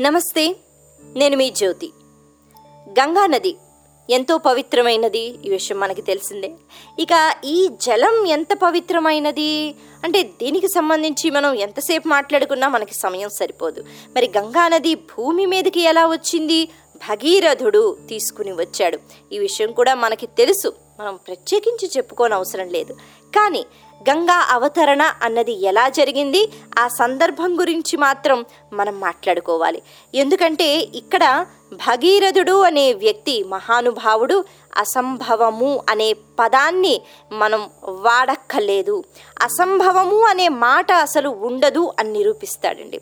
నమస్తే నేను మీ జ్యోతి. గంగా నది ఎంతో పవిత్రమైనది ఈ విషయం మనకి తెలిసిందే. ఇక ఈ జలం ఎంత పవిత్రమైనది? అంటే దీనికి సంబంధించి మనం ఎంతసేపు మాట్లాడుకున్నా మనకి సమయం సరిపోదు. మరి గంగా నది భూమి మీదకి ఎలా వచ్చింది? భగీరథుడు తీసుకుని వచ్చాడు. ఈ విషయం కూడా మనకి తెలుసు. మనం ప్రత్యేకించి చెప్పుకోనవసరం లేదు. కానీ గంగా అవతరణ అన్నది ఎలా జరిగింది? ఆ సందర్భం గురించి మాత్రం మనం మాట్లాడుకోవాలి. ఎందుకంటే ఇక్కడ భగీరథుడు అనే వ్యక్తి మహానుభావుడు అసంభవము అనే పదాన్ని మనం వాడక్కర్లేదు. అసంభవము అనే మాట అసలు ఉండదు అని నిరూపిస్తాడండి.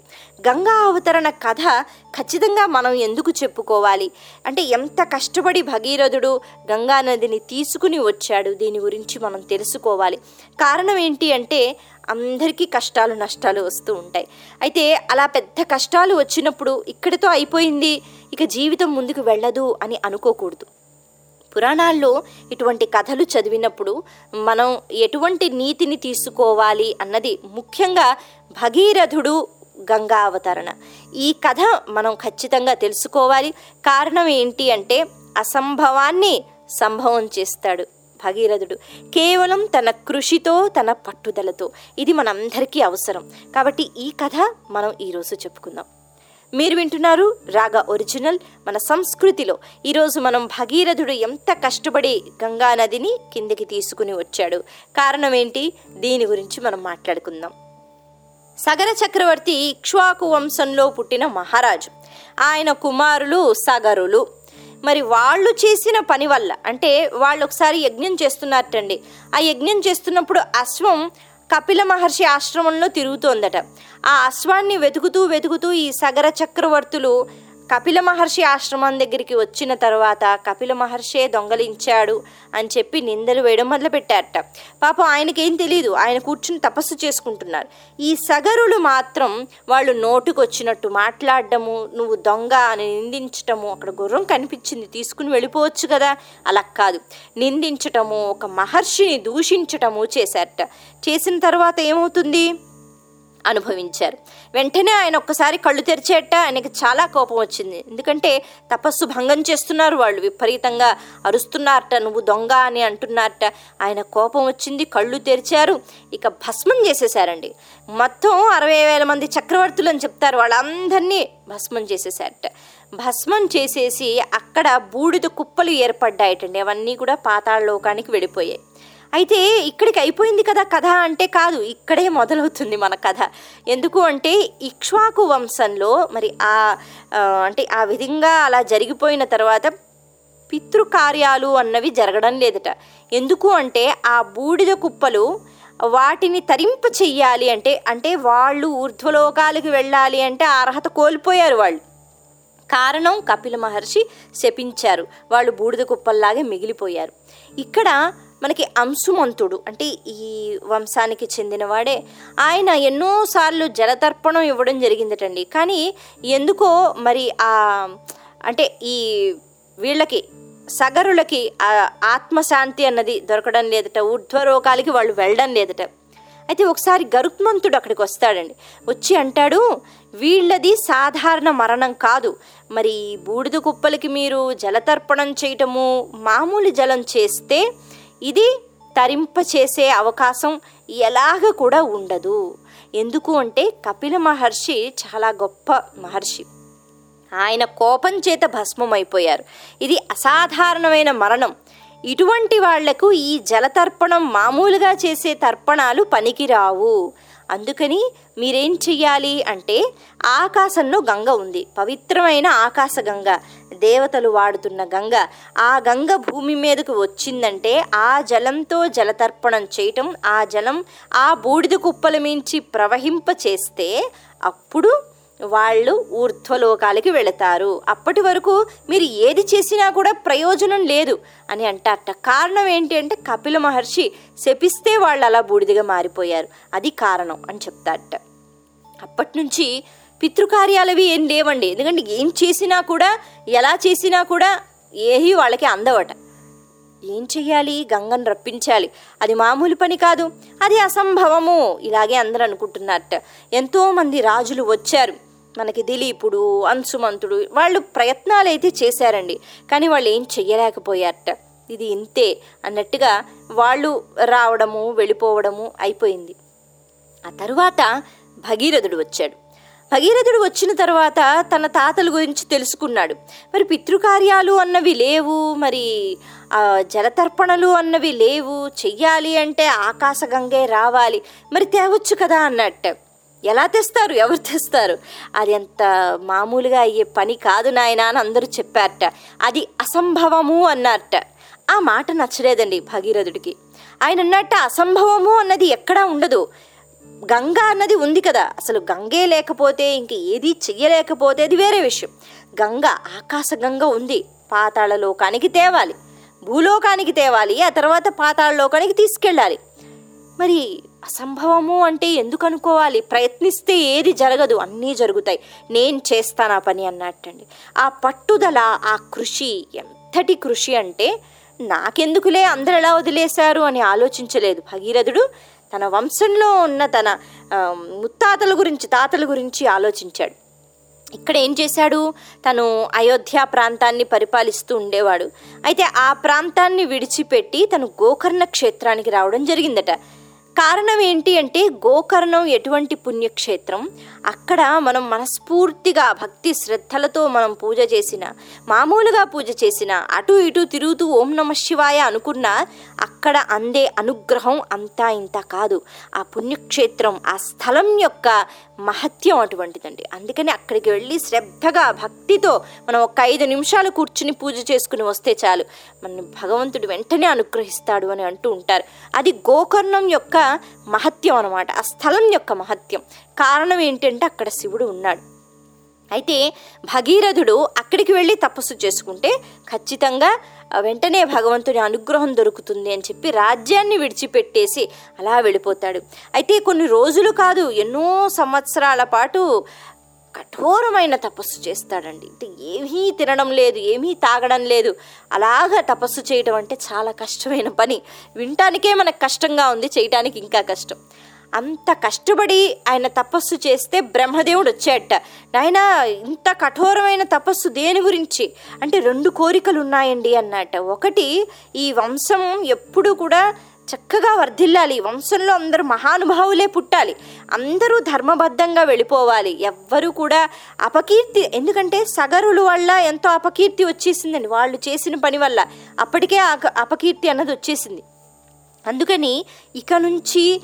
గంగా అవతరణ కథ ఖచ్చితంగా మనం ఎందుకు చెప్పుకోవాలి? అంటే ఎంత కష్టపడి భగీరథుడు గంగా నదిని తీసుకుని వచ్చాడు? దీని గురించి మనం తెలుసుకోవాలి. కారణం ఏంటి అంటే అందరికీ కష్టాలు నష్టాలు వస్తూ ఉంటాయి. అయితే అలా పెద్ద కష్టాలు వచ్చినప్పుడు ఇక్కడితో అయిపోయింది ఇక జీవితం ముందుకు వెళ్ళదు అని అనుకోకూడదు. పురాణాల్లో ఇటువంటి కథలు చదివినప్పుడు మనం ఎటువంటి నీతిని తీసుకోవాలి అన్నది ముఖ్యంగా భగీరథుడు గంగా అవతరణ. ఈ కథ మనం ఖచ్చితంగా తెలుసుకోవాలి. కారణం ఏంటి అంటే అసంభవాన్ని సంభవం చేస్తాడు. భగీరథుడు. కేవలం తన కృషితో తన పట్టుదలతో ఇది మనందరికీ అవసరం. కాబట్టి ఈ కథ మనం ఈరోజు చెప్పుకుందాం. మీరు వింటున్నారు రాగా ఒరిజినల్ మన సంస్కృతిలో. ఈరోజు మనం భగీరథుడు ఎంత కష్టపడి గంగా నదిని కిందికి తీసుకుని వచ్చాడు. కారణం ఏంటి? దీని గురించి మనం మాట్లాడుకుందాం. సగర చక్రవర్తి ఇక్ష్వాకు వంశంలో పుట్టిన మహారాజు. ఆయన కుమారులు సగరులు. మరి వాళ్ళు చేసిన పని వల్ల అంటే వాళ్ళు ఒకసారి యజ్ఞం చేస్తున్నారటండి. ఆ యజ్ఞం చేస్తున్నప్పుడు అశ్వం కపిల మహర్షి ఆశ్రమంలో తిరుగుతోందట. ఆ అశ్వాన్ని వెతుకుతూ వెతుకుతూ ఈ సగర చక్రవర్తులు కపిల మహర్షి ఆశ్రమం దగ్గరికి వచ్చిన తర్వాత కపిల మహర్షే దొంగలించాడు అని చెప్పి నిందలు వేయడం మొదలుపెట్టారట. పాపం ఆయనకేం తెలియదు ఆయన కూర్చుని తపస్సు చేసుకుంటున్నారు. ఈ సగరులు మాత్రం వాళ్ళు నోటుకొచ్చినట్టు మాట్లాడడము నువ్వు దొంగ అని నిందించటము అక్కడ గుర్రం కనిపించింది తీసుకుని వెళ్ళిపోవచ్చు కదా? అలా కాదు. నిందించటము ఒక మహర్షిని దూషించటము చేశారట. చేసిన తర్వాత ఏమవుతుంది? అనుభవించారు. వెంటనే ఆయన ఒక్కసారి కళ్ళు తెరిచేట ఆయనకి చాలా కోపం వచ్చింది. ఎందుకంటే తపస్సు భంగం చేస్తున్నారు వాళ్ళు. విపరీతంగా అరుస్తున్నారట నువ్వు దొంగ అని అంటున్నారట. ఆయన కోపం వచ్చింది కళ్ళు తెరిచారు. ఇక భస్మం చేసేసారండి మొత్తం అరవై వేల మంది చక్రవర్తులు అని చెప్తారు. వాళ్ళందరినీ భస్మం చేసేసారట భస్మం చేసేసి అక్కడ బూడిద కుప్పలు ఏర్పడ్డాయటండి. అవన్నీ కూడా పాతాళ లోకానికి వెళ్ళిపోయాయి. అయితే ఇక్కడికి అయిపోయింది కదా కథ అంటే కాదు ఇక్కడే మొదలవుతుంది మన కథ. ఎందుకు అంటే ఇక్ష్వాకు వంశంలో మరి ఆ అంటే ఆ విధంగా అలా జరిగిపోయిన తర్వాత పితృకార్యాలు అన్నవి జరగడం లేదట. ఎందుకు అంటే ఆ బూడిద కుప్పలు వాటిని తరింప చెయ్యాలి అంటే అంటే వాళ్ళు ఊర్ధ్వలోకాలకు వెళ్ళాలి అంటే అర్హత కోల్పోయారు వాళ్ళు. కారణం కపిల మహర్షి శపించారు. వాళ్ళు బూడిద కుప్పల్లాగే మిగిలిపోయారు. ఇక్కడ మనకి అంశుమంతుడు అంటే ఈ వంశానికి చెందినవాడే. ఆయన ఎన్నోసార్లు జలతర్పణం ఇవ్వడం జరిగిందటండి. కానీ ఎందుకో మరి ఆ అంటే ఈ వీళ్ళకి సగరులకి ఆత్మశాంతి అన్నది దొరకడం లేదట ఊర్ధ్వలోకాలకి వాళ్ళు వెళ్ళడం లేదట. అయితే ఒకసారి గరుత్మంతుడు అక్కడికి వస్తాడండి. వచ్చి అంటాడు వీళ్ళది సాధారణ మరణం కాదు. మరి బూడిద కుప్పలకి మీరు జలతర్పణం చేయటము మామూలు జలం చేస్తే ఇది తరింప చేసే అవకాశం ఎలాగ కూడా ఉండదు. ఎందుకు అంటే కపిల మహర్షి చాలా గొప్ప మహర్షి. ఆయన కోపం చేత భస్మమైపోయారు. ఇది అసాధారణమైన మరణం. ఇటువంటి వాళ్ళకు ఈ జలతర్పణం మామూలుగా చేసే తర్పణాలు పనికిరావు. అందుకని మీరేం చెయ్యాలి అంటే ఆకాశంలో గంగ ఉంది. పవిత్రమైన ఆకాశ గంగ. దేవతలు వాడుతున్న గంగ. ఆ గంగ భూమి మీదకు వచ్చిందంటే ఆ జలంతో జలతర్పణం చేయటం ఆ జలం ఆ బూడిద కుప్పల మించి ప్రవహింప చేస్తే అప్పుడు వాళ్ళు ఊర్ధ్వలోకాలకి వెళతారు. అప్పటి వరకు మీరు ఏది చేసినా కూడా ప్రయోజనం లేదు అని అంటారట. కారణం ఏంటి అంటే కపిల మహర్షి శపిస్తే వాళ్ళు అలా బూడిదిగా మారిపోయారు. అది కారణం అని చెప్తారట. అప్పటి నుంచి పితృకార్యాలవి ఏం లేవండి. ఎందుకంటే ఏం చేసినా కూడా ఎలా చేసినా కూడా ఏవి వాళ్ళకి అందవట. ఏం చెయ్యాలి? గంగను రప్పించాలి. అది మామూలు పని కాదు. అది అసంభవము. ఇలాగే అందరూ అనుకుంటున్నారట. ఎంతోమంది రాజులు వచ్చారు. మనకి దిలీపుడు అంశుమంతుడు వాళ్ళు ప్రయత్నాలు అయితే చేశారండి. కానీ వాళ్ళు ఏం చెయ్యలేకపోయారట. ఇది ఇంతే అన్నట్టుగా వాళ్ళు రావడము వెళ్ళిపోవడము అయిపోయింది. ఆ తరువాత భగీరథుడు వచ్చాడు. భగీరథుడు వచ్చిన తర్వాత తన తాతల గురించి తెలుసుకున్నాడు. మరి పితృకార్యాలు అన్నవి లేవు మరి జలతర్పణలు అన్నవి లేవు చెయ్యాలి అంటే ఆకాశగంగే రావాలి మరి తేవచ్చు కదా అన్నట్టు. ఎలా తెస్తారు? ఎవరు తెస్తారు? అది అంత మామూలుగా అయ్యే పని కాదు నాయనా అని అందరూ చెప్పారట. అది అసంభవము అన్నారట. ఆ మాట నచ్చలేదండి భగీరథుడికి. ఆయన అన్నట్ట అసంభవము అన్నది ఎక్కడా ఉండదు. గంగ అన్నది ఉంది కదా అసలు గంగే లేకపోతే ఇంక ఏది చెయ్యలేకపోతే అది వేరే విషయం. గంగ ఆకాశ గంగ ఉంది పాతాళ లోకానికి తేవాలి. భూలోకానికి తేవాలి ఆ తర్వాత పాతాళ లోకానికి తీసుకెళ్ళాలి. మరి అసంభవము అంటే ఎందుకు అనుకోవాలి? ప్రయత్నిస్తే ఏది జరగదు అన్నీ జరుగుతాయి. నేను చేస్తాను ఆ పని అన్నట్టండి. ఆ పట్టుదల ఆ కృషి ఎంతటి కృషి అంటే నాకెందుకులే అందరు ఎలా వదిలేశారు అని ఆలోచించలేదు. భగీరథుడు తన వంశంలో ఉన్న తన ముత్తాతల గురించి తాతల గురించి ఆలోచించాడు. ఇక్కడ ఏం చేశాడు? తను అయోధ్య ప్రాంతాన్ని పరిపాలిస్తూ ఉండేవాడు. అయితే ఆ ప్రాంతాన్ని విడిచిపెట్టి తను గోకర్ణ క్షేత్రానికి రావడం జరిగిందట. కారణం ఏంటి అంటే గోకర్ణం ఎటువంటి పుణ్యక్షేత్రం? అక్కడ మనం మనస్ఫూర్తిగా భక్తి శ్రద్ధలతో మనం పూజ చేసిన మామూలుగా పూజ చేసిన అటు ఇటు తిరుగుతూ ఓం నమ శివాయ అనుకున్నా అక్కడ అందే అనుగ్రహం అంతా ఇంత కాదు. ఆ పుణ్యక్షేత్రం ఆ స్థలం యొక్క మహత్యం అటువంటిదండి. అందుకని అక్కడికి వెళ్ళి శ్రద్ధగా భక్తితో మనం ఒక ఐదు నిమిషాలు కూర్చుని పూజ చేసుకుని వస్తే చాలు. మన భగవంతుడు వెంటనే అనుగ్రహిస్తాడు అని అంటూ ఉంటారు. అది గోకర్ణం యొక్క మహత్యం అనమాట ఆ స్థలం యొక్క మహత్యం. కారణం ఏంటంటే అక్కడ శివుడు ఉన్నాడు. అయితే భగీరథుడు అక్కడికి వెళ్ళి తపస్సు చేసుకుంటే ఖచ్చితంగా వెంటనే భగవంతుని అనుగ్రహం దొరుకుతుంది అని చెప్పి రాజ్యాన్ని విడిచిపెట్టేసి అలా వెళ్ళిపోతాడు. అయితే కొన్ని రోజులు కాదు ఎన్నో సంవత్సరాల పాటు కఠోరమైన తపస్సు చేస్తాడండి. అంటే ఏమీ తినడం లేదు ఏమీ తాగడం లేదు. అలాగా తపస్సు చేయడం అంటే చాలా కష్టమైన పని. వినటానికే మనకు కష్టంగా ఉంది చేయటానికి ఇంకా కష్టం. అంత కష్టపడి ఆయన తపస్సు చేస్తే బ్రహ్మదేవుడు వచ్చాడట. నాయన ఇంత కఠోరమైన తపస్సు దేని గురించి? అంటే రెండు కోరికలు ఉన్నాయండి అన్నట. ఒకటి ఈ వంశం ఎప్పుడు కూడా చక్కగా వర్ధిల్లాలి. వంశంలో అందరూ మహానుభావులే పుట్టాలి. అందరూ ధర్మబద్ధంగా వెళ్ళిపోవాలి. ఎవ్వరూ కూడా అపకీర్తి ఎందుకంటే సగరుల వల్ల ఎంతో అపకీర్తి వచ్చేసిందండి వాళ్ళు చేసిన పని వల్ల. అప్పటికే అపకీర్తి అన్నది వచ్చేసింది. అందుకని ఇక నుంచి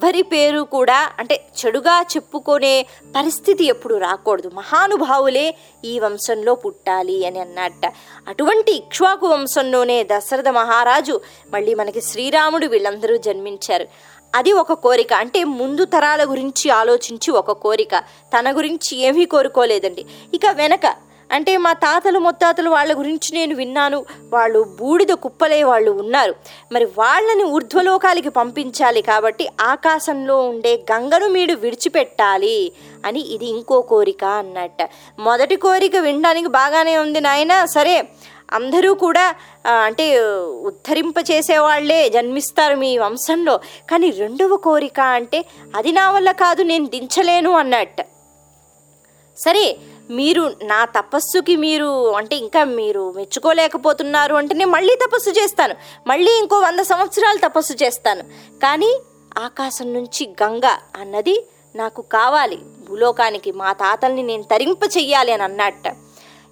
ఎవ్వరి పేరు కూడా అంటే చెడుగా చెప్పుకునే పరిస్థితి ఎప్పుడు రాకూడదు. మహానుభావులే ఈ వంశంలో పుట్టాలి అని అన్నట్ట. అటువంటి ఇక్ష్వాకు వంశంలోనే దశరథ మహారాజు మళ్ళీ మనకి శ్రీరాముడు వీళ్ళందరూ జన్మించారు. అది ఒక కోరిక. అంటే ముందు తరాల గురించి ఆలోచించి ఒక కోరిక. తన గురించి ఏమీ కోరుకోలేదండి. ఇక వెనక అంటే మా తాతలు ముత్తాతలు వాళ్ళ గురించి నేను విన్నాను. వాళ్ళు బూడిద కుప్పలే వాళ్ళు ఉన్నారు. మరి వాళ్ళని ఊర్ధ్వలోకాలకి పంపించాలి కాబట్టి ఆకాశంలో ఉండే గంగను మీరు విడిచిపెట్టాలి అని ఇది ఇంకో కోరిక అన్నట్ట. మొదటి కోరిక వినడానికి బాగానే ఉంది నాయన. సరే అందరూ కూడా అంటే ఉద్ధరింప చేసేవాళ్ళే జన్మిస్తారు మీ వంశంలో. కానీ రెండవ కోరిక అంటే అది నా వల్ల కాదు నేను దించలేను అన్నట్టు. సరే మీరు నా తపస్సుకి మీరు అంటే ఇంకా మీరు మెచ్చుకోలేకపోతున్నారు అంటే నేను మళ్ళీ తపస్సు చేస్తాను. మళ్ళీ ఇంకో వంద సంవత్సరాలు తపస్సు చేస్తాను. కానీ ఆకాశం నుంచి గంగ అన్నది నాకు కావాలి. భూలోకానికి మా తాతల్ని నేను తరింప చెయ్యాలి అని అన్నట్ట.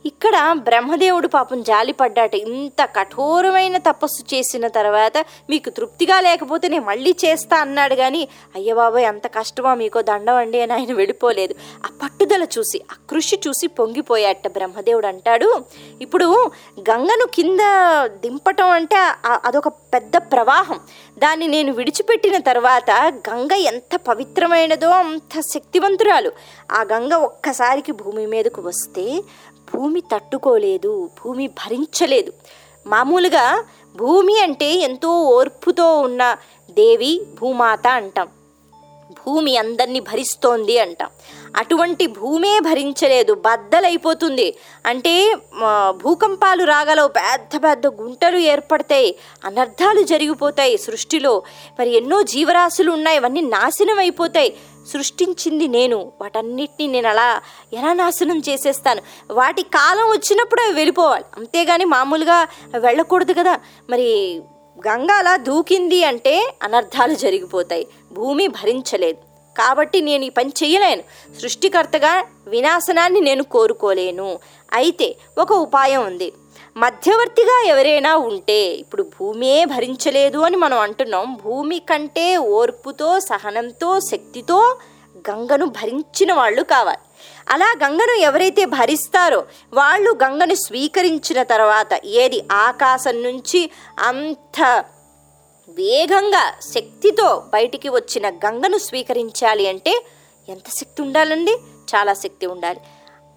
ఇక్కడ బ్రహ్మదేవుడు పాపం జాలిపడ్డాట ఇంత కఠోరమైన తపస్సు చేసిన తర్వాత మీకు తృప్తిగా లేకపోతే నేను మళ్ళీ చేస్తా అన్నాడు కానీ అయ్య బాబాయ్ అంత కష్టమా మీకో? దండవండి అని ఆయన వెళ్ళిపోలేదు. ఆ పట్టుదల చూసి ఆ కృషి చూసి పొంగిపోయాట బ్రహ్మదేవుడు అంటాడు. ఇప్పుడు గంగను కింద దింపటం అంటే అదొక పెద్ద ప్రవాహం. దాన్ని నేను విడిచిపెట్టిన తర్వాత గంగ ఎంత పవిత్రమైనదో అంత శక్తివంతురాలు. ఆ గంగ ఒక్కసారికి భూమి మీదకు వస్తే భూమి తట్టుకోలేదు భూమి భరించలేదు. మామూలుగా భూమి అంటే ఎంతో ఓర్పుతో ఉన్న దేవి భూమాత అంటాం. భూమి అందరినీ భరిస్తోంది అంటాం. అటువంటి భూమే భరించలేదు బద్దలైపోతుంది. అంటే భూకంపాలు రాగలవు పెద్ద పెద్ద గుంటలు ఏర్పడతాయి అనర్థాలు జరిగిపోతాయి సృష్టిలో. మరి ఎన్నో జీవరాశులు ఉన్నాయి అవన్నీ నాశనం అయిపోతాయి. సృష్టించింది నేను వాటన్నిటిని నేను అలా ఎలా నాశనం చేసేస్తాను? వాటి కాలం వచ్చినప్పుడు అవి వెళ్ళిపోవాలి. అంతేగాని మామూలుగా వెళ్ళకూడదు కదా. మరి గంగ అలా దూకింది అంటే అనర్థాలు జరిగిపోతాయి భూమి భరించలేదు. కాబట్టి నేను ఈ పని చేయలేను. సృష్టికర్తగా వినాశనాన్ని నేను కోరుకోలేను. అయితే ఒక ఉపాయం ఉంది. మధ్యవర్తిగా ఎవరైనా ఉంటే ఇప్పుడు భూమే భరించలేదు అని మనం అంటున్నాం. భూమి కంటే ఓర్పుతో సహనంతో శక్తితో గంగను భరించిన వాళ్ళు కావాలి. అలా గంగను ఎవరైతే భరిస్తారో వాళ్ళు గంగను స్వీకరించిన తర్వాత ఏది? ఆకాశం నుంచి అంత వేగంగా శక్తితో బయటికి వచ్చిన గంగను స్వీకరించాలి అంటే ఎంత శక్తి ఉండాలండి? చాలా శక్తి ఉండాలి.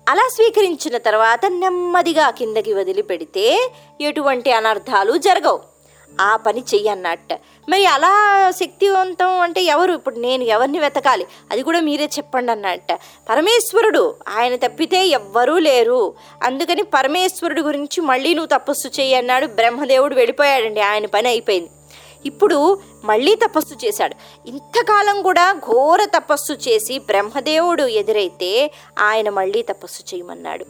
అలా స్వీకరించిన తర్వాత నెమ్మదిగా కిందకి వదిలిపెడితే ఎటువంటి అనర్థాలు జరగవు. ఆ పని చెయ్యన్నట్ట మరి అలా శక్తివంతం అంటే ఎవరు? ఇప్పుడు నేను ఎవరిని వెతకాలి? అది కూడా మీరే చెప్పండి అన్నట్ట. పరమేశ్వరుడు ఆయన తప్పితే ఎవ్వరూ లేరు. అందుకని పరమేశ్వరుడు గురించి మళ్ళీ నువ్వు తపస్సు చెయ్యి అన్నాడు బ్రహ్మదేవుడు వెళ్ళిపోయాడండి. ఆయన పని అయిపోయింది. ఇప్పుడు మళ్ళీ తపస్సు చేశాడు. ఇంతకాలం కూడా ఘోర తపస్సు చేసి బ్రహ్మదేవుడు ఎదురైతే ఆయన మళ్ళీ తపస్సు చేయమన్నాడు.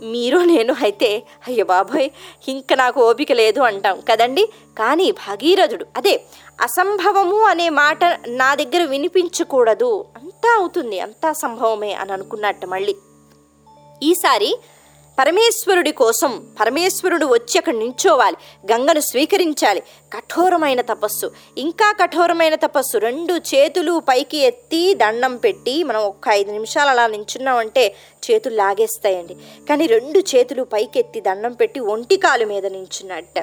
మీరు నేను అయితే అయ్య బాబోయ్ ఇంక నాకు ఓపిక లేదు అంటాం కదండి? కానీ భగీరథుడు అదే అసంభవము అనే మాట నా దగ్గర వినిపించకూడదు. అంతా అవుతుంది అంతా సంభవమే అని అనుకున్నట్టు మళ్ళీ. ఈసారి పరమేశ్వరుడి కోసం పరమేశ్వరుడు వచ్చి అక్కడ నించోవాలి గంగను స్వీకరించాలి. కఠోరమైన తపస్సు. ఇంకా కఠోరమైన తపస్సు. రెండు చేతులు పైకి ఎత్తి దండం పెట్టి మనం ఒక్క ఐదు నిమిషాలు అలా నించున్నామంటే చేతులు లాగేస్తాయండి. కానీ రెండు చేతులు పైకి ఎత్తి దండం పెట్టి ఒంటి కాలు మీద నించున్నట్ట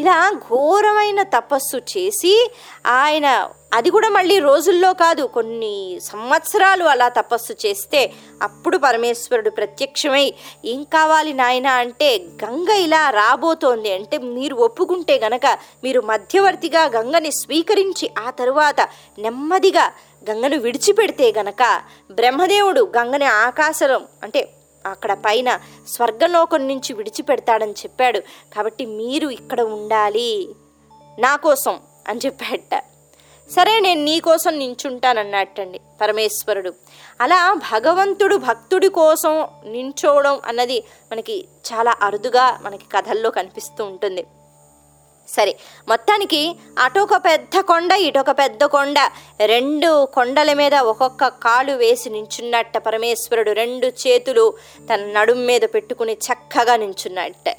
ఇలా ఘోరమైన తపస్సు చేసి ఆయన అది కూడా మళ్ళీ రోజుల్లో కాదు కొన్ని సంవత్సరాలు అలా తపస్సు చేస్తే అప్పుడు పరమేశ్వరుడు ప్రత్యక్షమై ఏం కావాలి నాయన? అంటే గంగ ఇలా రాబోతోంది. అంటే మీరు ఒప్పుకుంటే గనక మీరు మధ్యవర్తిగా గంగని స్వీకరించి ఆ తరువాత నెమ్మదిగా గంగను విడిచిపెడితే గనక బ్రహ్మదేవుడు గంగని ఆకాశం అంటే అక్కడ పైన స్వర్గలోకం నుంచి విడిచిపెడతాడని చెప్పాడు. కాబట్టి మీరు ఇక్కడ ఉండాలి. నా కోసం అని చెప్పాడట. సరే నేను నీ కోసం నించుంటానన్నట్టండి పరమేశ్వరుడు. అలా భగవంతుడు భక్తుడి కోసం నించోవడం అన్నది మనకి చాలా అరుదుగా మనకి కథల్లో కనిపిస్తూ ఉంటుంది. సరే మొత్తానికి అటొక పెద్ద కొండ ఇటొక పెద్ద కొండ. రెండు కొండల మీద ఒక్కొక్క కాలు వేసి నించున్నట్ట పరమేశ్వరుడు. రెండు చేతులు తన నడుం మీద పెట్టుకుని చక్కగా నించున్నట్ట.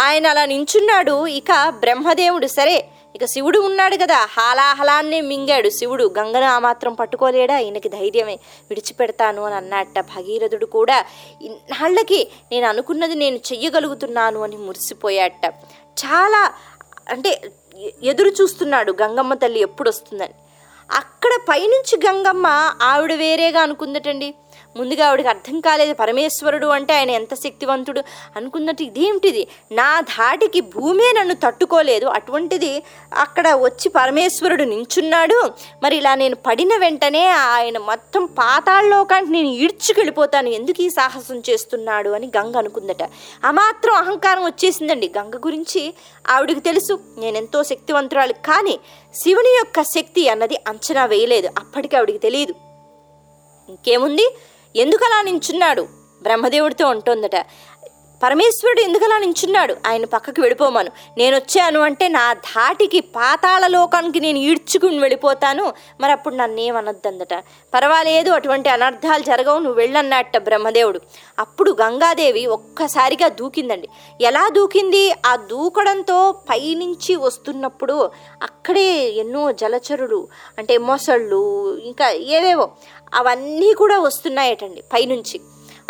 ఆయన అలా నించున్నాడు. ఇక బ్రహ్మదేవుడు సరే ఇక శివుడు ఉన్నాడు కదా. హాలాహలాన్ని మింగాడు. శివుడు గంగను ఆ మాత్రం పట్టుకోలేడా? ఈయనకి ధైర్యమే. విడిచిపెడతాను అని అన్నట్ట భగీరథుడు కూడా. ఇన్నాళ్ళకి నేను అనుకున్నది నేను చెయ్యగలుగుతున్నాను అని మురిసిపోయాట. చాలా అంటే ఎదురు చూస్తున్నాడు గంగమ్మ తల్లి ఎప్పుడు వస్తుందని అక్కడ పైనుంచి గంగమ్మ ఆవిడ వేరేగా అనుకుందటండి. ముందుగా ఆవిడకి అర్థం కాలేదు పరమేశ్వరుడు అంటే ఆయన ఎంత శక్తివంతుడు? అనుకున్నట్టు ఇదేమిటిది? నా ధాటికి భూమే నన్ను తట్టుకోలేదు. అటువంటిది అక్కడ వచ్చి పరమేశ్వరుడు నించున్నాడు. మరి ఇలా నేను పడిన వెంటనే ఆయన మొత్తం పాతాళ్ళలోకానికి నేను ఈడ్చుకెళ్ళిపోతాను. ఎందుకు ఈ సాహసం చేస్తున్నాడు? అని గంగ అనుకుందట. ఆ మాత్రం అహంకారం వచ్చేసిందండి. గంగ గురించి ఆవిడకి తెలుసు నేనెంతో శక్తివంతురాలు. కానీ శివుని యొక్క శక్తి అన్నది అంచనా వేయలేదు. అప్పటికి ఆవిడికి తెలియదు. ఇంకేముంది? ఎందుకలా నించున్నాడు? బ్రహ్మదేవుడితో ఉంటుందట పరమేశ్వరుడు ఎందుకలా నించున్నాడు? ఆయన పక్కకు వెళ్ళిపోమను. నేను వచ్చాను అంటే నా ధాటికి పాతాళ లోకానికి నేను ఈడ్చుకుని వెళ్ళిపోతాను. మరి అప్పుడు నన్ను ఏమనొద్దందట పర్వాలేదు అటువంటి అనర్థాలు జరగవు. నువ్వు వెళ్ళన్నట్ట బ్రహ్మదేవుడు. అప్పుడు గంగాదేవి ఒక్కసారిగా దూకిందండి. ఎలా దూకింది? ఆ దూకడంతో పైనుంచి వస్తున్నప్పుడు అక్కడే ఎన్నో జలచరులు అంటే మొసళ్ళు ఇంకా ఏవేవో అవన్నీ కూడా వస్తున్నాయటండి పైనుంచి.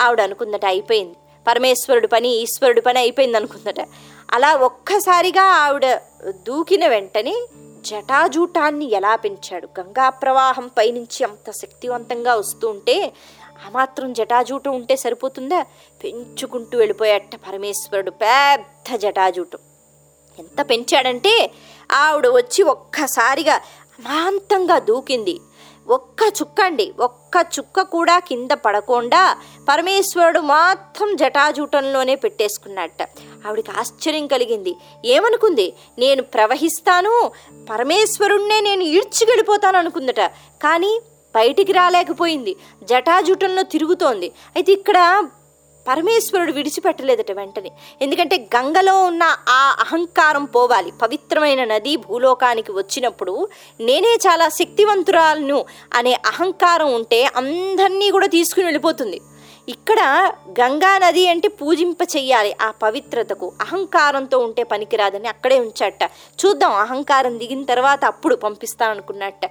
ఆవిడ అనుకుందట అయిపోయింది. పరమేశ్వరుడు పని ఈశ్వరుడు పని అయిపోయింది అనుకుందట. అలా ఒక్కసారిగా ఆవిడ దూకిన వెంటనే జటాజూటాన్ని ఎలా పెంచాడు? గంగా ప్రవాహం పైనుంచి అంత శక్తివంతంగా వస్తూ ఉంటే ఆ మాత్రం జటాజూటం ఉంటే సరిపోతుందా? పెంచుకుంటూ వెళ్ళిపోయాట పరమేశ్వరుడు పెద్ద జటాజూటం. ఎంత పెంచాడంటే ఆవిడ వచ్చి ఒక్కసారిగా అమాంతంగా దూకింది. ఒక్క చుక్క అండి ఒక్క చుక్క కూడా కింద పడకుండా పరమేశ్వరుడు మాత్రం జటాజూటంలోనే పెట్టేసుకున్నట్ట. ఆవిడికి ఆశ్చర్యం కలిగింది. ఏమనుకుంది? నేను ప్రవహిస్తాను పరమేశ్వరుణ్ణే నేను ఈడ్చిగెళ్ళిపోతాను అనుకుందట కానీ బయటికి రాలేకపోయింది. జటాజూటంలో తిరుగుతోంది. అయితే ఇక్కడ పరమేశ్వరుడు విడిచిపెట్టలేదట వెంటనే. ఎందుకంటే గంగలో ఉన్న ఆ అహంకారం పోవాలి. పవిత్రమైన నది భూలోకానికి వచ్చినప్పుడు నేనే చాలా శక్తివంతురాలను అనే అహంకారం ఉంటే అందరినీ కూడా తీసుకుని వెళ్ళిపోతుంది. ఇక్కడ గంగా నది అంటే పూజింప చెయ్యాలి ఆ పవిత్రతకు. అహంకారంతో ఉంటే పనికిరాదని అక్కడే ఉంచట. చూద్దాం అహంకారం దిగిన తర్వాత అప్పుడు పంపిస్తాననుకున్నట్ట.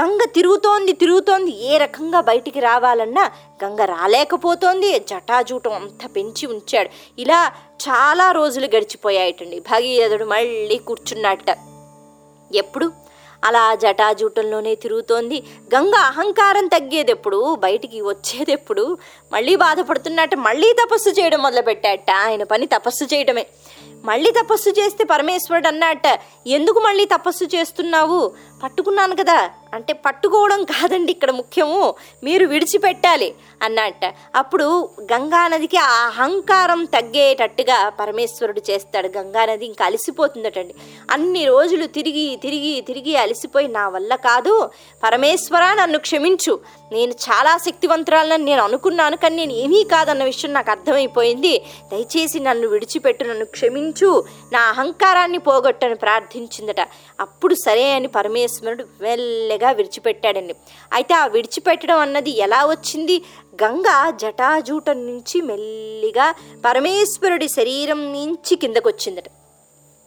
గంగ తిరుగుతోంది తిరుగుతోంది. ఏ రకంగా బయటికి రావాలన్నా గంగ రాలేకపోతోంది. జటాజూటం అంతా పెంచి ఉంచాడు. ఇలా చాలా రోజులు గడిచిపోయాయటండి. భగీరథుడు మళ్ళీ కూర్చున్నట్ట. ఎప్పుడు? అలా జటాజూటంలోనే తిరుగుతోంది. గంగ అహంకారం తగ్గేదెప్పుడు? బయటికి వచ్చేదెప్పుడు? మళ్ళీ బాధపడుతున్నట్టు మళ్ళీ తపస్సు చేయడం మొదలుపెట్టాట. ఆయన పని తపస్సు చేయడమే మళ్ళీ తపస్సు చేస్తే పరమేశ్వరుడు అన్నట్ట ఎందుకు మళ్ళీ తపస్సు చేస్తున్నావు? పట్టుకున్నాను కదా. అంటే పట్టుకోవడం కాదండి ఇక్కడ ముఖ్యము. మీరు విడిచిపెట్టాలి అన్నట్ట. అప్పుడు గంగానదికి ఆ అహంకారం తగ్గేటట్టుగా పరమేశ్వరుడు చేస్తాడు. గంగానది ఇంకా అలసిపోతుందటండి. అన్ని రోజులు తిరిగి తిరిగి తిరిగి అలసిపోయి నా వల్ల కాదు. పరమేశ్వర నన్ను క్షమించు. నేను చాలా శక్తివంతురాలని నేను అనుకున్నాను కానీ నేను ఏమీ కాదన్న విషయం నాకు అర్థమైపోయింది. దయచేసి నన్ను విడిచిపెట్టు నన్ను క్షమించు. నా అహంకారాన్ని పోగొట్టని ప్రార్థించిందట. అప్పుడు సరే అని పరమేశ్వరుడు మెల్లగా విడిచిపెట్టాడండి. అయితే ఆ విడిచిపెట్టడం అన్నది ఎలా వచ్చింది? గంగ జటాజూటం నుంచి మెల్లిగా పరమేశ్వరుడి శరీరం నుంచి కిందకొచ్చిందట.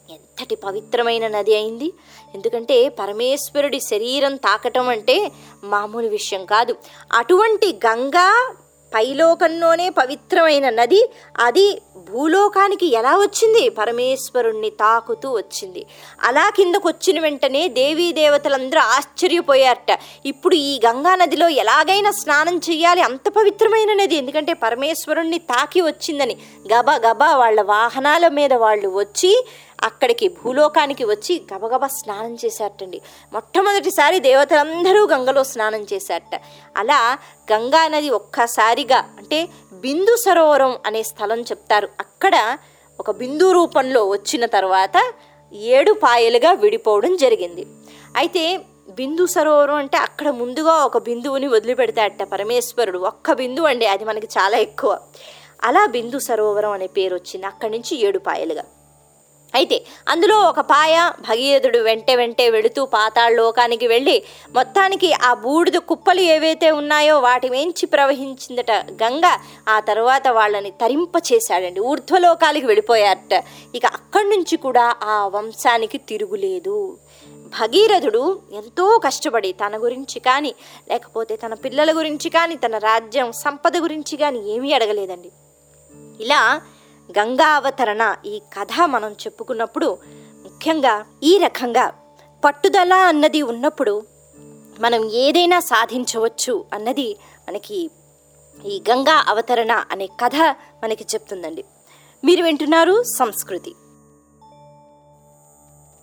ఎంతటి పవిత్రమైన నది అయింది? ఎందుకంటే పరమేశ్వరుడి శరీరం తాకటం అంటే మామూలు విషయం కాదు. అటువంటి గంగా పైలోకంలోనే పవిత్రమైన నది. అది భూలోకానికి ఎలా వచ్చింది? పరమేశ్వరుణ్ణి తాకుతూ వచ్చింది. అలా కిందకు వచ్చిన వెంటనే దేవీ దేవతలందరూ ఆశ్చర్యపోయారట. ఇప్పుడు ఈ గంగా నదిలో ఎలాగైనా స్నానం చేయాలి అంత పవిత్రమైన నది. ఎందుకంటే పరమేశ్వరుణ్ణి తాకి వచ్చిందని. గబా గబా వాళ్ళ వాహనాల మీద వాళ్ళు వచ్చి అక్కడికి భూలోకానికి వచ్చి గబగబా స్నానం చేశారటండి. మొట్టమొదటిసారి దేవతలందరూ గంగలో స్నానం చేశారట. అలా గంగా నది ఒక్కసారిగా అంటే బిందు సరోవరం అనే స్థలం చెప్తారు. అక్కడ ఒక బిందు రూపంలో వచ్చిన తర్వాత ఏడు పాయలుగా విడిపోవడం జరిగింది. అయితే బిందు సరోవరం అంటే అక్కడ ముందుగా ఒక బిందువుని వదిలిపెడతాడట పరమేశ్వరుడు. ఒక్క బిందువు అండి అది మనకి చాలా ఎక్కువ. అలా బిందు సరోవరం అనే పేరు వచ్చింది. అక్కడి నుంచి ఏడు పాయలుగా. అయితే అందులో ఒక పాయ భగీరథుడు వెంట వెంటే వెళుతూ పాతాళలోకానికి వెళ్ళి మొత్తానికి ఆ బూడిద కుప్పలు ఏవైతే ఉన్నాయో వాటి మేంచి ప్రవహించిందట గంగ ఆ తర్వాత వాళ్ళని తరింప చేశాడండి. ఊర్ధ్వలోకాలకి వెళ్ళిపోయారట. ఇక అక్కడి నుంచి కూడా ఆ వంశానికి తిరుగులేదు. భగీరథుడు ఎంతో కష్టపడి తన గురించి కానీ లేకపోతే తన పిల్లల గురించి కానీ తన రాజ్యం సంపద గురించి కానీ ఏమీ అడగలేదండి. ఇలా గంగా అవతరణ ఈ కథ మనం చెప్పుకున్నప్పుడు ముఖ్యంగా ఈ రకంగా పట్టుదల అన్నది ఉన్నప్పుడు మనం ఏదైనా సాధించవచ్చు అన్నది మనకి ఈ గంగా అవతరణ అనే కథ మనకి చెప్తుందండి. మీరు వింటున్నారు సంస్కృతి.